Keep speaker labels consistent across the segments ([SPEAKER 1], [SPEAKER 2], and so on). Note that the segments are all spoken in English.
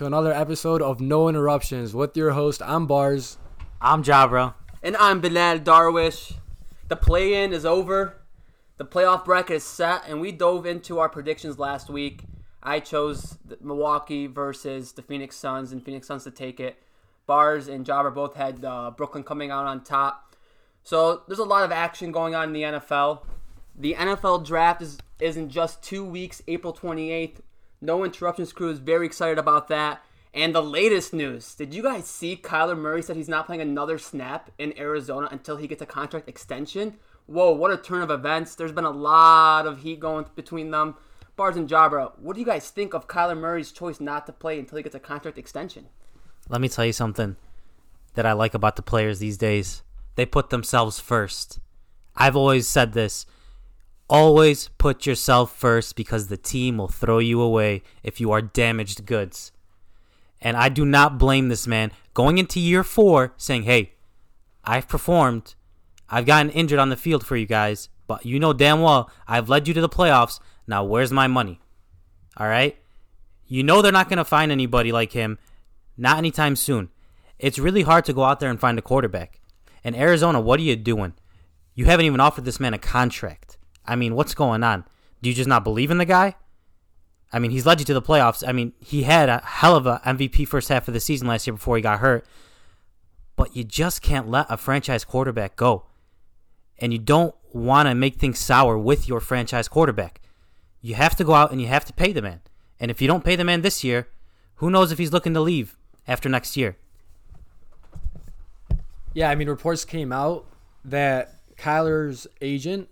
[SPEAKER 1] Welcome back to another episode of No Interruptions with your host. I'm Bars.
[SPEAKER 2] I'm Jabra.
[SPEAKER 3] And I'm Bilal Darwish. The play in is over. The playoff bracket is set, and we dove into our predictions last week. I chose Milwaukee versus the Phoenix Suns, and Phoenix Suns to take it. Bars and Jabra both had uh, Brooklyn coming out on top. So there's a lot of action going on in the NFL. The NFL draft is, is in just two weeks, April 28th. No Interruptions crew is very excited about that. And the latest news did you guys see Kyler Murray said he's not playing another snap in Arizona until he gets a contract extension? Whoa, what a turn of events. There's been a lot of heat going between them. Bars and Jabra, what do you guys think of Kyler Murray's choice not to play until he gets a contract extension?
[SPEAKER 2] Let me tell you something that I like about the players these days. They put themselves first. I've always said this. Always put yourself first because the team will throw you away if you are damaged goods. And I do not blame this man going into year four saying, hey, I've performed. I've gotten injured on the field for you guys, but you know damn well I've led you to the playoffs. Now, where's my money? All right? You know they're not going to find anybody like him, not anytime soon. It's really hard to go out there and find a quarterback. And Arizona, what are you doing? You haven't even offered this man a contract. I mean, what's going on? Do you just not believe in the guy? I mean, he's led you to the playoffs. I mean, he had a hell of a MVP first half of the season last year before he got hurt. But you just can't let a franchise quarterback go. And you don't want to make things sour with your franchise quarterback. You have to go out and you have to pay the man. And if you don't pay the man this year, who knows if he's looking to leave after next year?
[SPEAKER 1] Yeah, I mean, reports came out that Kyler's agent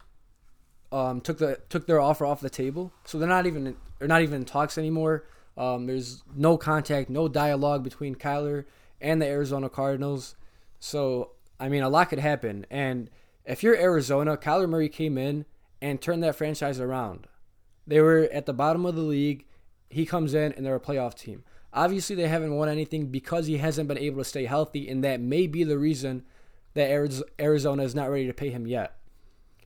[SPEAKER 1] um, took the took their offer off the table, so they're not even they're not even in talks anymore. Um, there's no contact, no dialogue between Kyler and the Arizona Cardinals. So I mean, a lot could happen. And if you're Arizona, Kyler Murray came in and turned that franchise around. They were at the bottom of the league. He comes in and they're a playoff team. Obviously, they haven't won anything because he hasn't been able to stay healthy, and that may be the reason that Arizona is not ready to pay him yet.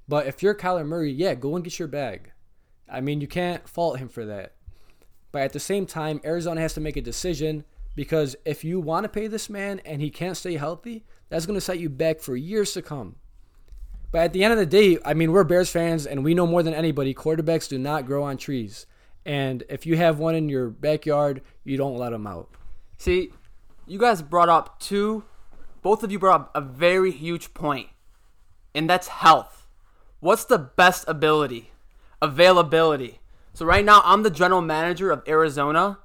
[SPEAKER 1] But if you're Kyler Murray, yeah, go and get your bag. I mean, you can't fault him for that. But at the same time, Arizona has to make a decision because if you want to pay this man and he can't stay healthy, that's going to set you back for years to come. But at the end of the day, I mean, we're Bears fans and we know more than anybody quarterbacks do not grow on trees. And if you have one in your backyard, you don't let them out.
[SPEAKER 3] See, you guys brought up two, both of you brought up a very huge point, and that's health. What's the best ability? Availability. So right now, I'm the general manager of Arizona.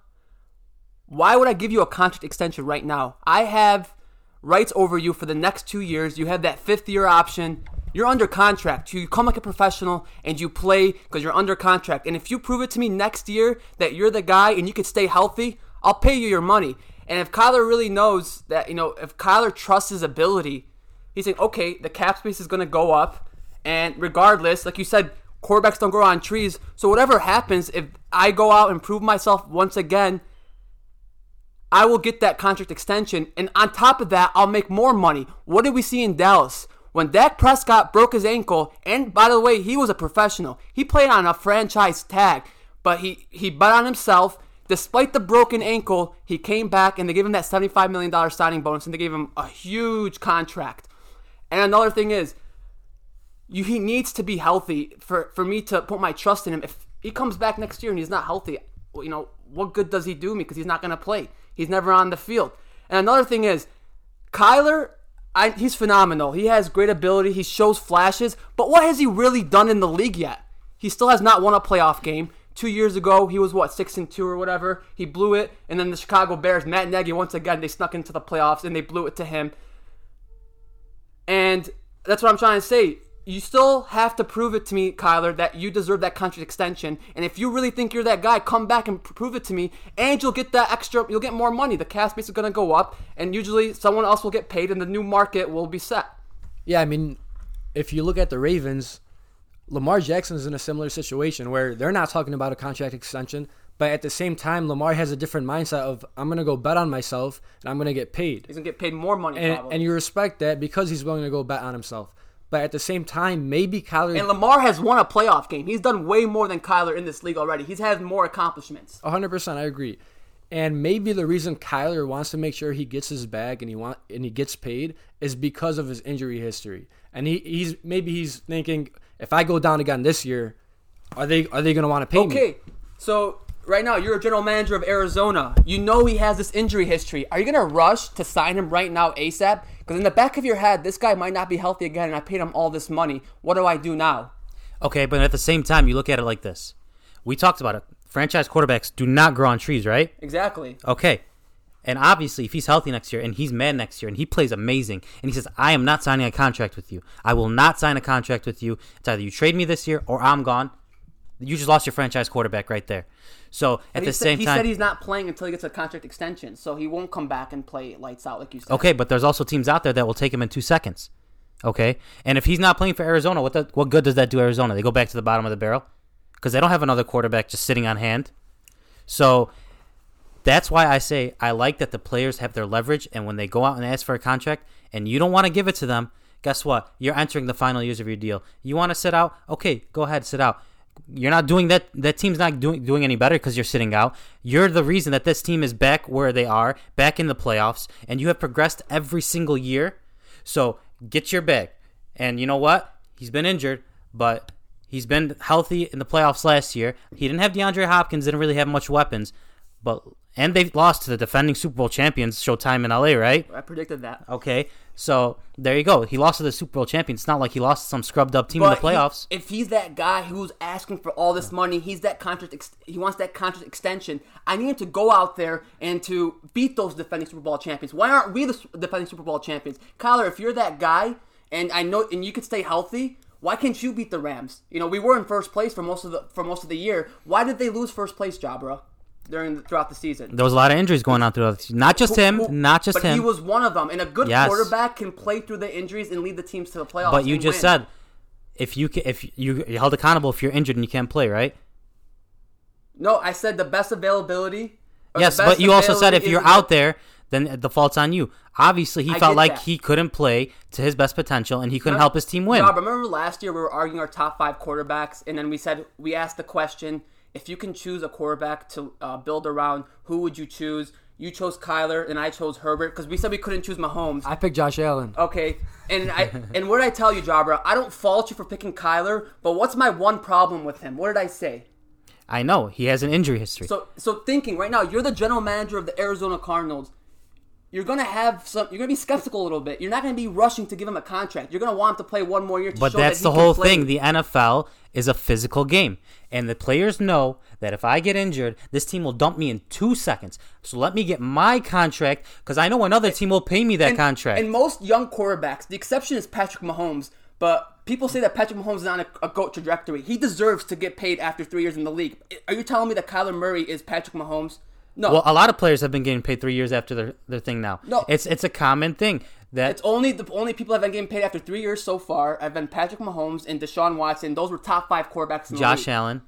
[SPEAKER 3] Why would I give you a contract extension right now? I have rights over you for the next two years. You have that fifth year option. You're under contract. You come like a professional and you play because you're under contract. And if you prove it to me next year that you're the guy and you can stay healthy, I'll pay you your money. And if Kyler really knows that, you know, if Kyler trusts his ability, he's saying, okay, the cap space is going to go up. And regardless, like you said, quarterbacks don't grow on trees. So whatever happens, if I go out and prove myself once again, I will get that contract extension. And on top of that, I'll make more money. What did we see in Dallas? When Dak Prescott broke his ankle, and by the way, he was a professional. He played on a franchise tag, but he, he bet on himself. Despite the broken ankle, he came back and they gave him that $75 million signing bonus and they gave him a huge contract. And another thing is, you, he needs to be healthy for, for me to put my trust in him. If he comes back next year and he's not healthy, you know, what good does he do me? Because he's not going to play. He's never on the field. And another thing is, Kyler I, he's phenomenal. He has great ability. He shows flashes. But what has he really done in the league yet? He still has not won a playoff game. Two years ago, he was what six and two or whatever. He blew it, and then the Chicago Bears, Matt Nagy, once again they snuck into the playoffs and they blew it to him. And that's what I'm trying to say you still have to prove it to me, Kyler, that you deserve that contract extension. And if you really think you're that guy, come back and prove it to me, and you'll get that extra. You'll get more money. The cap space is going to go up, and usually someone else will get paid, and the new market will be set.
[SPEAKER 1] Yeah, I mean, if you look at the Ravens, Lamar Jackson is in a similar situation where they're not talking about a contract extension, but at the same time, Lamar has a different mindset of I'm going to go bet on myself and I'm going to get paid.
[SPEAKER 3] He's going to get paid more money,
[SPEAKER 1] and, and you respect that because he's willing to go bet on himself. But at the same time, maybe Kyler.
[SPEAKER 3] And Lamar has won a playoff game. He's done way more than Kyler in this league already. He's had more accomplishments.
[SPEAKER 1] 100%, I agree. And maybe the reason Kyler wants to make sure he gets his bag and he want and he gets paid is because of his injury history. And he, he's maybe he's thinking if I go down again this year, are they are they going to want to pay me?
[SPEAKER 3] Okay, so right now you're a general manager of Arizona. You know he has this injury history. Are you gonna rush to sign him right now ASAP? Because in the back of your head, this guy might not be healthy again, and I paid him all this money. What do I do now?
[SPEAKER 2] Okay, but at the same time, you look at it like this. We talked about it. Franchise quarterbacks do not grow on trees, right?
[SPEAKER 3] Exactly.
[SPEAKER 2] Okay. And obviously, if he's healthy next year and he's mad next year and he plays amazing and he says, I am not signing a contract with you. I will not sign a contract with you. It's either you trade me this year or I'm gone. You just lost your franchise quarterback right there. So at the
[SPEAKER 3] said,
[SPEAKER 2] same
[SPEAKER 3] he
[SPEAKER 2] time, he
[SPEAKER 3] said he's not playing until he gets a contract extension, so he won't come back and play lights out like you said.
[SPEAKER 2] okay, but there's also teams out there that will take him in two seconds. Okay, and if he's not playing for Arizona, what the, what good does that do Arizona? They go back to the bottom of the barrel because they don't have another quarterback just sitting on hand. So that's why I say I like that the players have their leverage, and when they go out and ask for a contract, and you don't want to give it to them, guess what? You're entering the final years of your deal. You want to sit out? Okay, go ahead, sit out. You're not doing that. That team's not doing doing any better because you're sitting out. You're the reason that this team is back where they are, back in the playoffs, and you have progressed every single year. So get your bag. And you know what? He's been injured, but he's been healthy in the playoffs last year. He didn't have DeAndre Hopkins, didn't really have much weapons, but and they've lost to the defending Super Bowl champions Showtime in LA, right?
[SPEAKER 3] I predicted that.
[SPEAKER 2] Okay, so there you go. He lost to the Super Bowl champions. It's not like he lost to some scrubbed up team in the
[SPEAKER 3] But he-
[SPEAKER 2] playoffs.
[SPEAKER 3] if he's that guy who's asking for all this money, he's that contract. Ex- he wants that contract extension. I need him to go out there and to beat those defending Super Bowl champions. Why aren't we the defending Super Bowl champions, Kyler? If you're that guy, and I know, and you could stay healthy, why can't you beat the Rams? You know, we were in first place for most of the for most of the year. Why did they lose first place, Jabra, during the, throughout the season?
[SPEAKER 2] there was a lot of injuries going on throughout. The, season. not just him,
[SPEAKER 3] Who-
[SPEAKER 2] not just
[SPEAKER 3] but
[SPEAKER 2] him.
[SPEAKER 3] he was one of them. And a good
[SPEAKER 2] Yes.
[SPEAKER 3] quarterback can play through the injuries and lead the teams to the playoffs.
[SPEAKER 2] but you just
[SPEAKER 3] win.
[SPEAKER 2] said if you ca- if you you're held accountable if you're injured and you can't play, right?
[SPEAKER 3] no. I said the best availability.
[SPEAKER 2] Yes,
[SPEAKER 3] best
[SPEAKER 2] but you also said if you're out there, then the fault's on you. Obviously, he
[SPEAKER 3] I
[SPEAKER 2] felt like
[SPEAKER 3] that.
[SPEAKER 2] he couldn't play to his best potential and he couldn't
[SPEAKER 3] Remember-
[SPEAKER 2] help his team win.
[SPEAKER 3] Rob, remember last year we were arguing our top five quarterbacks, and then we said we asked the question: if you can choose a quarterback to uh, build around, who would you choose? You chose Kyler, and I chose Herbert because we said we couldn't choose Mahomes.
[SPEAKER 1] I picked Josh Allen.
[SPEAKER 3] Okay, and I and what did I tell you, Jabra? I don't fault you for picking Kyler, but what's my one problem with him? What did I say?
[SPEAKER 2] I know he has an injury history.
[SPEAKER 3] So so thinking right now, you're the general manager of the Arizona Cardinals. You're gonna have some. You're gonna be skeptical a little bit. You're not gonna be rushing to give him a contract. You're gonna want him to play one more year. To
[SPEAKER 2] But
[SPEAKER 3] show
[SPEAKER 2] that's
[SPEAKER 3] that
[SPEAKER 2] the whole
[SPEAKER 3] play.
[SPEAKER 2] thing. The NFL is a physical game. And the players know that if I get injured, this team will dump me in two seconds. So let me get my contract because I know another team will pay me that
[SPEAKER 3] and,
[SPEAKER 2] contract.
[SPEAKER 3] And most young quarterbacks, the exception is Patrick Mahomes. But people say that Patrick Mahomes is on a, a goat trajectory. He deserves to get paid after three years in the league. Are you telling me that Kyler Murray is Patrick Mahomes? No.
[SPEAKER 2] well, a lot of players have been getting paid three years after their, their thing now.
[SPEAKER 3] No.
[SPEAKER 2] It's it's a common thing that
[SPEAKER 3] It's only the only people that have been getting paid after three years so far have been Patrick Mahomes and Deshaun Watson. Those were top five quarterbacks in the
[SPEAKER 2] Josh
[SPEAKER 3] league.
[SPEAKER 2] Allen.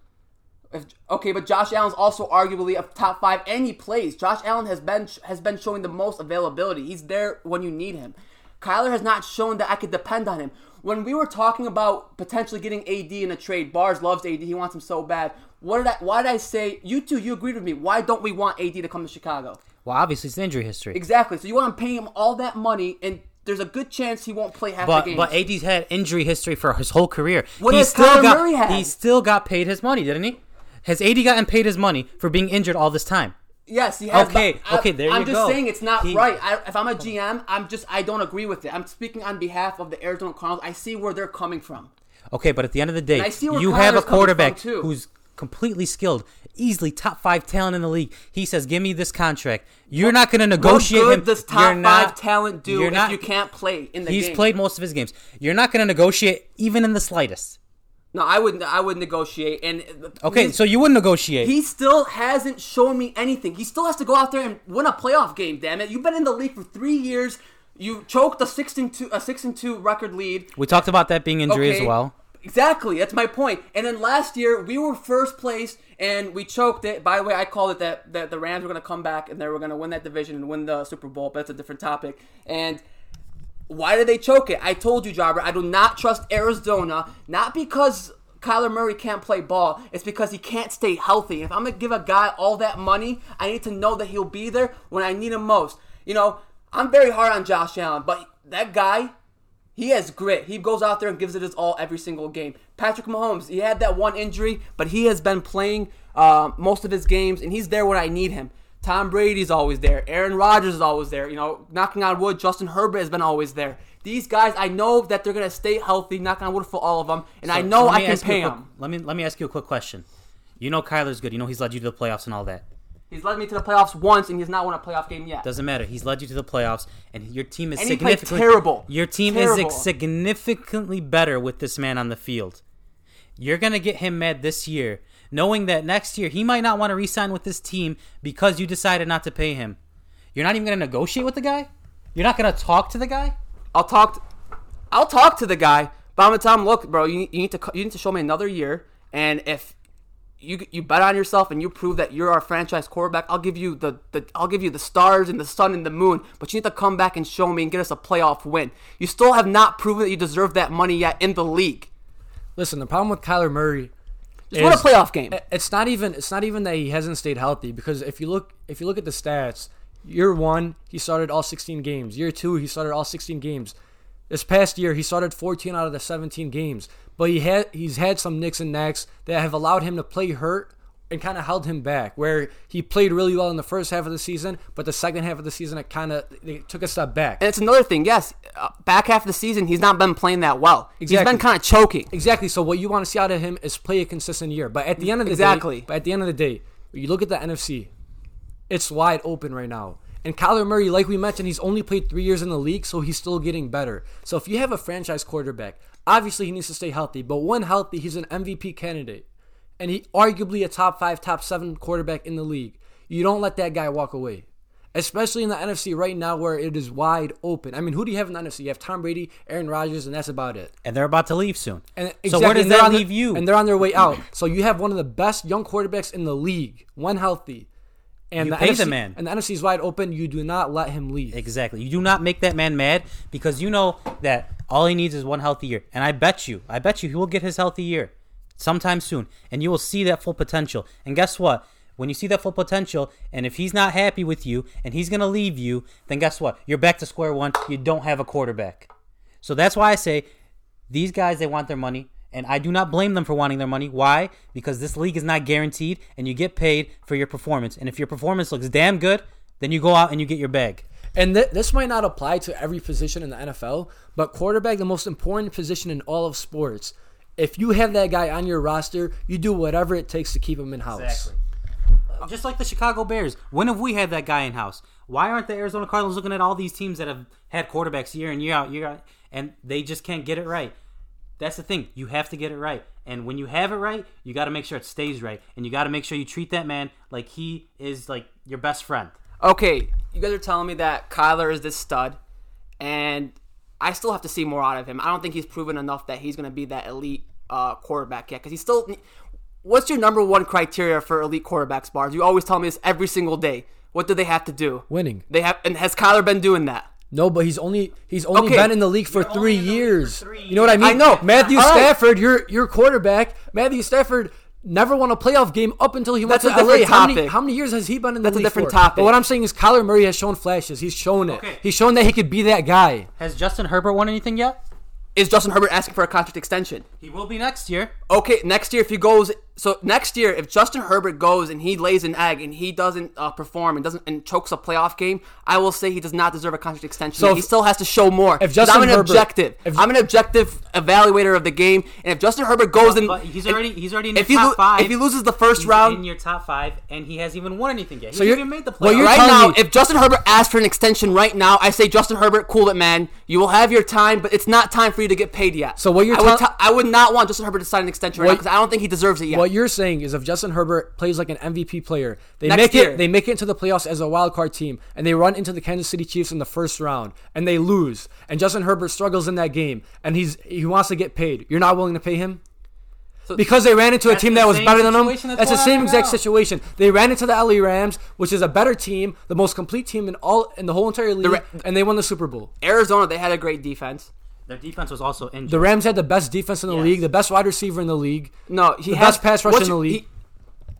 [SPEAKER 3] If, okay, but Josh Allen's also arguably a top five, and he plays. Josh Allen has been has been showing the most availability. He's there when you need him. Kyler has not shown that I could depend on him. When we were talking about potentially getting AD in a trade, Bars loves AD. He wants him so bad. What did I? Why did I say you two? You agreed with me. Why don't we want AD to come to Chicago?
[SPEAKER 2] Well, obviously it's an injury history.
[SPEAKER 3] Exactly. So you want to pay him all that money, and there's a good chance he won't play half
[SPEAKER 2] But
[SPEAKER 3] the games.
[SPEAKER 2] but AD's had injury history for his whole career.
[SPEAKER 3] What
[SPEAKER 2] he still
[SPEAKER 3] Kyler
[SPEAKER 2] got
[SPEAKER 3] Murray had?
[SPEAKER 2] he still got paid his money, didn't he? Has AD gotten paid his money for being injured all this time?
[SPEAKER 3] Yes, he has.
[SPEAKER 2] Okay,
[SPEAKER 3] I-
[SPEAKER 2] okay, there
[SPEAKER 3] I'm
[SPEAKER 2] you go.
[SPEAKER 3] I'm just saying it's not
[SPEAKER 2] He-
[SPEAKER 3] right. I, if I'm a GM, I'm just I don't agree with it. I'm speaking on behalf of the Arizona Cardinals. I see where they're coming from.
[SPEAKER 2] Okay, but at the end of the day,
[SPEAKER 3] I see where
[SPEAKER 2] you have a quarterback who's completely skilled, easily top five talent in the league. He says, "Give me this contract." You're not going to negotiate
[SPEAKER 3] what
[SPEAKER 2] him. You're
[SPEAKER 3] top
[SPEAKER 2] not-
[SPEAKER 3] five talent do
[SPEAKER 2] you're
[SPEAKER 3] if
[SPEAKER 2] not-
[SPEAKER 3] you can't play in the game?
[SPEAKER 2] He's
[SPEAKER 3] game?
[SPEAKER 2] played most of his games. You're not going to negotiate even in the slightest.
[SPEAKER 3] No, I wouldn't. I would negotiate. And
[SPEAKER 2] Okay, so you wouldn't negotiate.
[SPEAKER 3] he still hasn't shown me anything. He still has to go out there and win a playoff game. Damn it! You've been in the league for three years. You choked a six and two a six and two record lead.
[SPEAKER 2] we talked about that being injury as well.
[SPEAKER 3] Exactly, that's my point. And then last year we were first place and we choked it. By the way, I called it that, that the Rams were going to come back and they were going to win that division and win the Super Bowl. But that's a different topic. And why did they choke it? I told you, Jobber, I do not trust Arizona. Not because Kyler Murray can't play ball, it's because he can't stay healthy. If I'm gonna give a guy all that money, I need to know that he'll be there when I need him most. You know, I'm very hard on Josh Allen, but that guy, he has grit. He goes out there and gives it his all every single game. Patrick Mahomes, he had that one injury, but he has been playing uh, most of his games, and he's there when I need him. Tom Brady's always there. Aaron Rodgers is always there. You know, knocking on wood, Justin Herbert has been always there. These guys, I know that they're gonna stay healthy. Knocking on wood for all of them, and I know I can pay
[SPEAKER 2] quick-
[SPEAKER 3] them.
[SPEAKER 2] Let me let me ask you a quick question. You know Kyler's good. You know he's led you to the playoffs and all that.
[SPEAKER 3] He's led me to the playoffs once, and he's not won a playoff game yet.
[SPEAKER 2] Doesn't matter. He's led you to the playoffs, and your team is
[SPEAKER 3] And
[SPEAKER 2] significantly
[SPEAKER 3] terrible.
[SPEAKER 2] Your team
[SPEAKER 3] Terrible.
[SPEAKER 2] is significantly better with this man on the field. You're gonna get him mad this year, knowing that next year he might not want to re-sign with this team because you decided not to pay him. You're not even gonna negotiate with the guy. You're not gonna talk to the guy.
[SPEAKER 3] I'll talk. To, I'll talk to the guy, but I'm gonna tell him, look, bro, you, you need to you need to show me another year, and if you you bet on yourself and you prove that you're our franchise quarterback, I'll give you the, the I'll give you the stars and the sun and the moon, but you need to come back and show me and get us a playoff win. You still have not proven that you deserve that money yet in the league.
[SPEAKER 1] Listen, the problem with Kyler Murray
[SPEAKER 3] Just win a playoff game.
[SPEAKER 1] It's not even it's not even that he hasn't stayed healthy because if you look if you look at the stats, year one he started all 16 games. Year two he started all 16 games. This past year he started 14 out of the 17 games, but he had he's had some nicks and knacks that have allowed him to play hurt and kind of held him back. Where he played really well in the first half of the season, but the second half of the season it kind of took a step back.
[SPEAKER 3] And it's another thing. Yes, uh, back half of the season he's not been playing that well.
[SPEAKER 1] Exactly.
[SPEAKER 3] He's been kind of choking.
[SPEAKER 1] Exactly. So what you want to see out of him is play a consistent year. But at the end of the
[SPEAKER 3] Exactly.
[SPEAKER 1] day, but at the end of the day, you look at the NFC, it's wide open right now. And Kyler Murray, like we mentioned, he's only played three years in the league, so he's still getting better. So if you have a franchise quarterback, obviously he needs to stay healthy. But when healthy, he's an MVP candidate, and he arguably a top five, top seven quarterback in the league. You don't let that guy walk away. Especially in the NFC right now where it is wide open. I mean, who do you have in the NFC? You have Tom Brady, Aaron Rodgers, and that's about it.
[SPEAKER 2] And they're about to leave soon.
[SPEAKER 1] And
[SPEAKER 2] so where does that
[SPEAKER 1] on the-
[SPEAKER 2] leave you?
[SPEAKER 1] And they're on their way out. So you have one of the best young quarterbacks in the league, one healthy. And
[SPEAKER 2] You
[SPEAKER 1] the
[SPEAKER 2] pay
[SPEAKER 1] NFC,
[SPEAKER 2] the man.
[SPEAKER 1] And the NFC is wide open. You do not let him leave.
[SPEAKER 2] Exactly. You do not make that man mad because you know that all he needs is one healthy year. And I bet you, I bet you he will get his healthy year sometime soon. And you will see that full potential. And guess what? When you see that full potential, and if he's not happy with you and he's going to leave you, then guess what? You're back to square one. You don't have a quarterback. So that's why I say these guys, they want their money. And I do not blame them for wanting their money. Why? Because this league is not guaranteed and you get paid for your performance. And if your performance looks damn good, then you go out and you get your bag.
[SPEAKER 1] And th- this might not apply to every position in the NFL, but quarterback, the most important position in all of sports. If you have that guy on your roster, you do whatever it takes to keep him in house. Exactly.
[SPEAKER 2] Just like the Chicago Bears. When have we had that guy in house? Why aren't the Arizona Cardinals looking at all these teams that have had quarterbacks year in year out, year out, and they just can't get it right? That's the thing. You have to get it right. And when you have it right, you got to make sure it stays right. And you got to make sure you treat that man like he is like your best friend.
[SPEAKER 3] Okay, you guys are telling me that Kyler is this stud, and I still have to see more out of him. I don't think he's proven enough that he's going to be that elite uh, quarterback yet. Because he's still. What's your number one criteria for elite quarterbacks, Bars? You always tell me this every single day. What do they have to do?
[SPEAKER 1] Winning.
[SPEAKER 3] They have, and has Kyler been doing that?
[SPEAKER 1] No, but he's only he's only
[SPEAKER 3] Okay.
[SPEAKER 1] been in the league for
[SPEAKER 2] You're
[SPEAKER 1] three
[SPEAKER 2] only in the league for
[SPEAKER 1] years.
[SPEAKER 2] three
[SPEAKER 1] You know what I mean?
[SPEAKER 3] I know.
[SPEAKER 1] Matthew
[SPEAKER 3] All right.
[SPEAKER 1] Stafford, your your quarterback. Matthew Stafford never won a playoff game up until he went
[SPEAKER 3] That's
[SPEAKER 1] to
[SPEAKER 3] a
[SPEAKER 1] LA.
[SPEAKER 3] different
[SPEAKER 1] How many,
[SPEAKER 3] topic.
[SPEAKER 1] how many years has he been in the
[SPEAKER 3] That's a
[SPEAKER 1] league
[SPEAKER 3] different
[SPEAKER 1] for?
[SPEAKER 3] topic.
[SPEAKER 1] But what I'm saying is Kyler Murray has shown flashes. He's shown it.
[SPEAKER 2] Okay.
[SPEAKER 1] He's shown that he could be that guy.
[SPEAKER 2] Has Justin Herbert won anything yet?
[SPEAKER 3] Is Justin Herbert asking for a contract extension?
[SPEAKER 2] He will be next year.
[SPEAKER 3] Okay, next year if he goes, so next year if Justin Herbert goes and he lays an egg and he doesn't uh, perform and doesn't and chokes a playoff game, I will say he does not deserve a contract extension.
[SPEAKER 1] So
[SPEAKER 3] he still has to show more.
[SPEAKER 1] if
[SPEAKER 3] 'Cause
[SPEAKER 1] Justin
[SPEAKER 3] I'm an
[SPEAKER 1] Herbert-
[SPEAKER 3] objective,
[SPEAKER 1] if-
[SPEAKER 3] I'm an objective evaluator of the game, and if Justin Herbert goes and
[SPEAKER 2] But he's
[SPEAKER 3] if-
[SPEAKER 2] already he's already in
[SPEAKER 3] if
[SPEAKER 2] your
[SPEAKER 3] he
[SPEAKER 2] top
[SPEAKER 3] lo-
[SPEAKER 2] five.
[SPEAKER 3] if he loses the first
[SPEAKER 2] he's
[SPEAKER 3] round,
[SPEAKER 2] in your top five, and he hasn't even won anything yet. He
[SPEAKER 1] So you're-
[SPEAKER 2] even made the playoffs.
[SPEAKER 1] well,
[SPEAKER 3] right now,
[SPEAKER 1] me-
[SPEAKER 3] if Justin Herbert asks for an extension right now, I say Justin Herbert, cool it, man. You will have your time, but it's not time for you to get paid yet.
[SPEAKER 1] So what you're
[SPEAKER 3] I would,
[SPEAKER 1] tell-
[SPEAKER 3] t- I would not want Justin Herbert to sign an extension right now because I don't think he deserves it yet.
[SPEAKER 1] What you're saying is if Justin Herbert plays like an MVP player, they
[SPEAKER 3] Next
[SPEAKER 1] make
[SPEAKER 3] year.
[SPEAKER 1] it they make it into the playoffs as a wild card team and they run into the Kansas City Chiefs in the first round and they lose and Justin Herbert struggles in that game and he's he wants to get paid. You're not willing to pay him?
[SPEAKER 3] So-
[SPEAKER 1] because they ran into a team that was better than them. That's,
[SPEAKER 2] that's
[SPEAKER 1] the same exact
[SPEAKER 2] now.
[SPEAKER 1] situation. They ran into the LA Rams, which is a better team, the most complete team in all in the whole entire league,
[SPEAKER 3] Ra-
[SPEAKER 1] and they won the Super Bowl.
[SPEAKER 3] Arizona, they had a great defense.
[SPEAKER 2] Their defense was also injured.
[SPEAKER 1] The Rams had the best defense in the
[SPEAKER 2] Yes.
[SPEAKER 1] league, the best wide receiver in the league.
[SPEAKER 3] No, he
[SPEAKER 1] The
[SPEAKER 3] has
[SPEAKER 1] best pass rush in the league.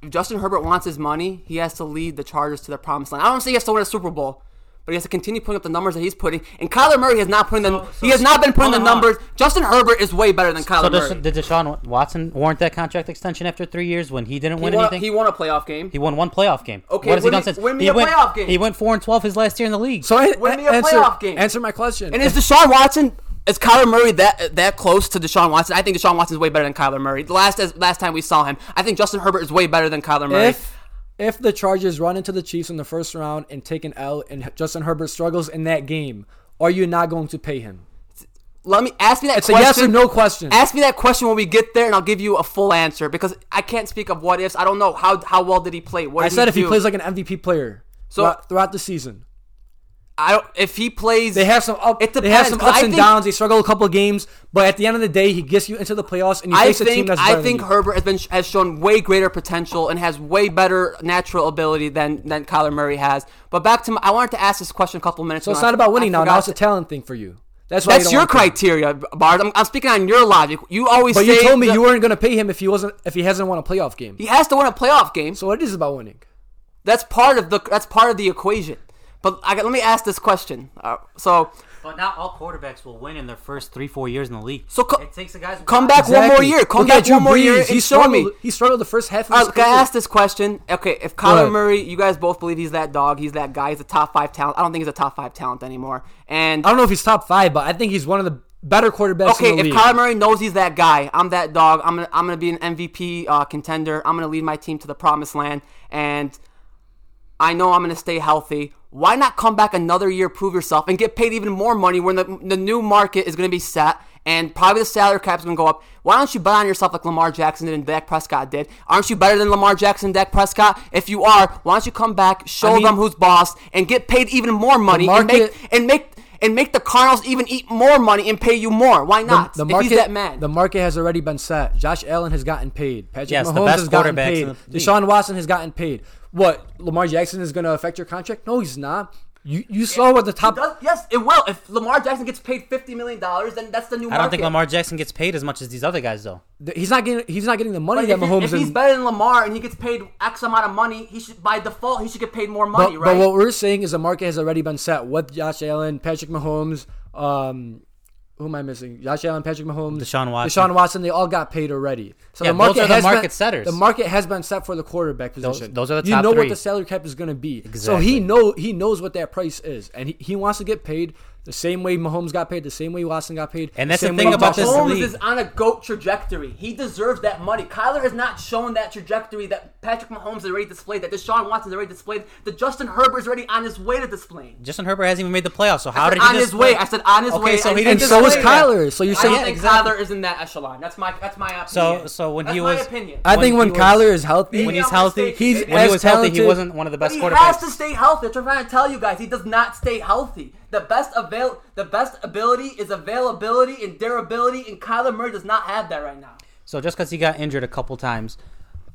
[SPEAKER 3] he- if Justin Herbert wants his money, he has to lead the Chargers to the promised land. I don't say he has to win a Super Bowl, but he has to continue putting up the numbers that he's putting. And Kyler Murray has not putting the
[SPEAKER 2] So-
[SPEAKER 3] he has not been putting the
[SPEAKER 2] hold on,
[SPEAKER 3] numbers. Justin Herbert is way better than Kyler
[SPEAKER 2] so
[SPEAKER 3] Murray.
[SPEAKER 2] does, did Deshaun Watson warrant that contract extension after three years when he didn't
[SPEAKER 3] he,
[SPEAKER 2] win
[SPEAKER 3] won
[SPEAKER 2] anything?
[SPEAKER 3] he won a playoff game.
[SPEAKER 2] He won one playoff game.
[SPEAKER 3] Okay,
[SPEAKER 2] what has he
[SPEAKER 3] win
[SPEAKER 2] done
[SPEAKER 3] me-
[SPEAKER 2] since?
[SPEAKER 3] win me
[SPEAKER 2] he
[SPEAKER 3] a
[SPEAKER 2] went,
[SPEAKER 3] playoff game.
[SPEAKER 2] He went four and twelve his last year in the league.
[SPEAKER 1] So I,
[SPEAKER 3] Win me a
[SPEAKER 1] answer,
[SPEAKER 3] playoff game.
[SPEAKER 1] answer my question.
[SPEAKER 3] And is Deshaun Watson is Kyler Murray that that close to Deshaun Watson? I think Deshaun Watson is way better than Kyler Murray. The last as, last time we saw him, I think Justin Herbert is way better than Kyler Murray.
[SPEAKER 1] if if the Chargers run into the Chiefs in the first round and take an L, and Justin Herbert struggles in that game, are you not going to pay him?
[SPEAKER 3] Let me ask me that
[SPEAKER 1] It's a
[SPEAKER 3] question.
[SPEAKER 1] yes or no question.
[SPEAKER 3] Ask me that question when we get there, and I'll give you a full answer because I can't speak of what ifs. I don't know how how well did he play. What
[SPEAKER 1] I said if he plays like an MVP player
[SPEAKER 3] So-
[SPEAKER 1] throughout, throughout the season.
[SPEAKER 3] I don't. If he plays,
[SPEAKER 1] They have some up,
[SPEAKER 3] It
[SPEAKER 1] they have
[SPEAKER 3] depends,
[SPEAKER 1] some ups
[SPEAKER 3] I
[SPEAKER 1] and
[SPEAKER 3] think-
[SPEAKER 1] downs. They struggle a couple of games, but at the end of the day, he gets you into the playoffs, and you face a team
[SPEAKER 3] think
[SPEAKER 1] that's
[SPEAKER 3] I
[SPEAKER 1] better
[SPEAKER 3] think
[SPEAKER 1] than you.
[SPEAKER 3] Herbert has been has shown way greater potential and has way better natural ability than than Kyler Murray has. But back to my, I wanted to ask this question a couple minutes
[SPEAKER 1] So
[SPEAKER 3] ago.
[SPEAKER 1] it's not about winning
[SPEAKER 3] I
[SPEAKER 1] now. Now it's a talent thing for you. That's why you
[SPEAKER 3] That's
[SPEAKER 1] don't
[SPEAKER 3] your
[SPEAKER 1] want to pay him.
[SPEAKER 3] criteria, Bart. I'm, I'm speaking on your logic. You always
[SPEAKER 1] But
[SPEAKER 3] say
[SPEAKER 1] you told me
[SPEAKER 3] that
[SPEAKER 1] you weren't going to pay him if he wasn't if he hasn't won a playoff game.
[SPEAKER 3] he has to win a playoff game.
[SPEAKER 1] So it is about winning.
[SPEAKER 3] That's part of the that's part of the equation. But I, let me ask this question. Uh, so
[SPEAKER 2] But not all quarterbacks will win in their first three, four years in the league.
[SPEAKER 3] So co-
[SPEAKER 2] it takes the guys.
[SPEAKER 3] come back one more year. Come
[SPEAKER 1] Look
[SPEAKER 3] back
[SPEAKER 1] at Drew
[SPEAKER 3] one more year
[SPEAKER 1] Brees.
[SPEAKER 3] and
[SPEAKER 1] He
[SPEAKER 3] show me.
[SPEAKER 1] struggled. He struggled the first half of
[SPEAKER 3] Uh,
[SPEAKER 1] his
[SPEAKER 3] can I
[SPEAKER 1] career.
[SPEAKER 3] ask this question? Okay, if Kyler. Murray, you guys both believe he's that dog, he's that guy, he's a top five talent. I don't think he's a top five talent anymore. And
[SPEAKER 1] I don't know if he's top five, but I think he's one of the better quarterbacks
[SPEAKER 3] okay,
[SPEAKER 1] in the
[SPEAKER 3] if
[SPEAKER 1] league.
[SPEAKER 3] Kyler Murray knows he's that guy, I'm that dog. I'm gonna I'm gonna be an MVP uh, contender. I'm gonna lead my team to the promised land, and I know I'm gonna stay healthy. Why not come back another year, prove yourself, and get paid even more money when the the new market is gonna be set? And probably the salary cap is going to go up. Why don't you bet on yourself like Lamar Jackson did and Dak Prescott did? Aren't you better than Lamar Jackson and Dak Prescott? If you are, why don't you come back, show
[SPEAKER 1] I mean-
[SPEAKER 3] them who's boss, and get paid even more money and make and make and make the Cardinals even eat more money and pay you more? Why not?
[SPEAKER 1] the
[SPEAKER 3] if
[SPEAKER 1] market,
[SPEAKER 3] he's that mad.
[SPEAKER 1] the market has already been set. Josh Allen has gotten paid. Patrick
[SPEAKER 2] Yes, the
[SPEAKER 1] Mahomes
[SPEAKER 2] best
[SPEAKER 1] has gotten paid.
[SPEAKER 2] the.
[SPEAKER 1] Deshaun Watson has gotten paid. What Lamar Jackson is going to affect your contract? No, he's not. You you saw what the
[SPEAKER 3] It
[SPEAKER 1] top.
[SPEAKER 3] does- yes, it will. If Lamar Jackson gets paid fifty million dollars, then that's the new
[SPEAKER 2] I
[SPEAKER 3] market.
[SPEAKER 2] don't think Lamar Jackson gets paid as much as these other guys, though.
[SPEAKER 1] He's not getting. He's not getting the money
[SPEAKER 3] But
[SPEAKER 1] that
[SPEAKER 3] if, he-
[SPEAKER 1] Mahomes
[SPEAKER 3] if he's
[SPEAKER 1] and-
[SPEAKER 3] better than Lamar and he gets paid X amount of money, he should by default he should get paid more money,
[SPEAKER 1] But,
[SPEAKER 3] right?
[SPEAKER 1] but what we're saying is the market has already been set with Josh Allen, Patrick Mahomes, um, who am I missing? Josh Allen, Patrick Mahomes,
[SPEAKER 2] Deshaun Watson.
[SPEAKER 1] Deshaun Watson. They all got paid already. So
[SPEAKER 2] Yeah,
[SPEAKER 1] the market
[SPEAKER 2] those are the market
[SPEAKER 1] been,
[SPEAKER 2] setters.
[SPEAKER 1] The market has been set for the quarterback position.
[SPEAKER 2] those are the
[SPEAKER 1] you know
[SPEAKER 2] three.
[SPEAKER 1] what the salary cap is going to be. So he know he knows what that price is, and he, he wants to get paid the same way Mahomes got paid, the same way Watson got paid,
[SPEAKER 2] And that's the
[SPEAKER 1] same
[SPEAKER 2] thing about this
[SPEAKER 3] Mahomes
[SPEAKER 2] league.
[SPEAKER 3] is on a goat trajectory. He deserves that money. Kyler has not shown that trajectory that Patrick Mahomes has already displayed, that Deshaun Watson already displayed, that Justin Herbert is already on his way to displaying.
[SPEAKER 2] Justin Herbert hasn't even made the playoffs, so how
[SPEAKER 3] I
[SPEAKER 2] did he
[SPEAKER 3] on his way. I said on his
[SPEAKER 2] Okay,
[SPEAKER 3] way.
[SPEAKER 2] so he
[SPEAKER 3] and-
[SPEAKER 2] didn't
[SPEAKER 1] And so is
[SPEAKER 2] that.
[SPEAKER 1] Kyler. So you're
[SPEAKER 3] I
[SPEAKER 1] saying
[SPEAKER 3] don't think Kyler is in that echelon. That's my that's my opinion.
[SPEAKER 2] So- so when
[SPEAKER 3] that's
[SPEAKER 2] he
[SPEAKER 3] my
[SPEAKER 2] was-
[SPEAKER 3] opinion.
[SPEAKER 1] I think
[SPEAKER 2] when
[SPEAKER 1] when Kyler is healthy,
[SPEAKER 2] when he's healthy.
[SPEAKER 1] He's
[SPEAKER 2] when he
[SPEAKER 1] as
[SPEAKER 2] was healthy, he wasn't one of the best
[SPEAKER 3] he has to stay healthy. That's what I'm trying to tell you guys. He does not stay healthy. The best avail, the best ability is availability and durability, and Kyler Murray does not have that right now.
[SPEAKER 2] So just because he got injured a couple times,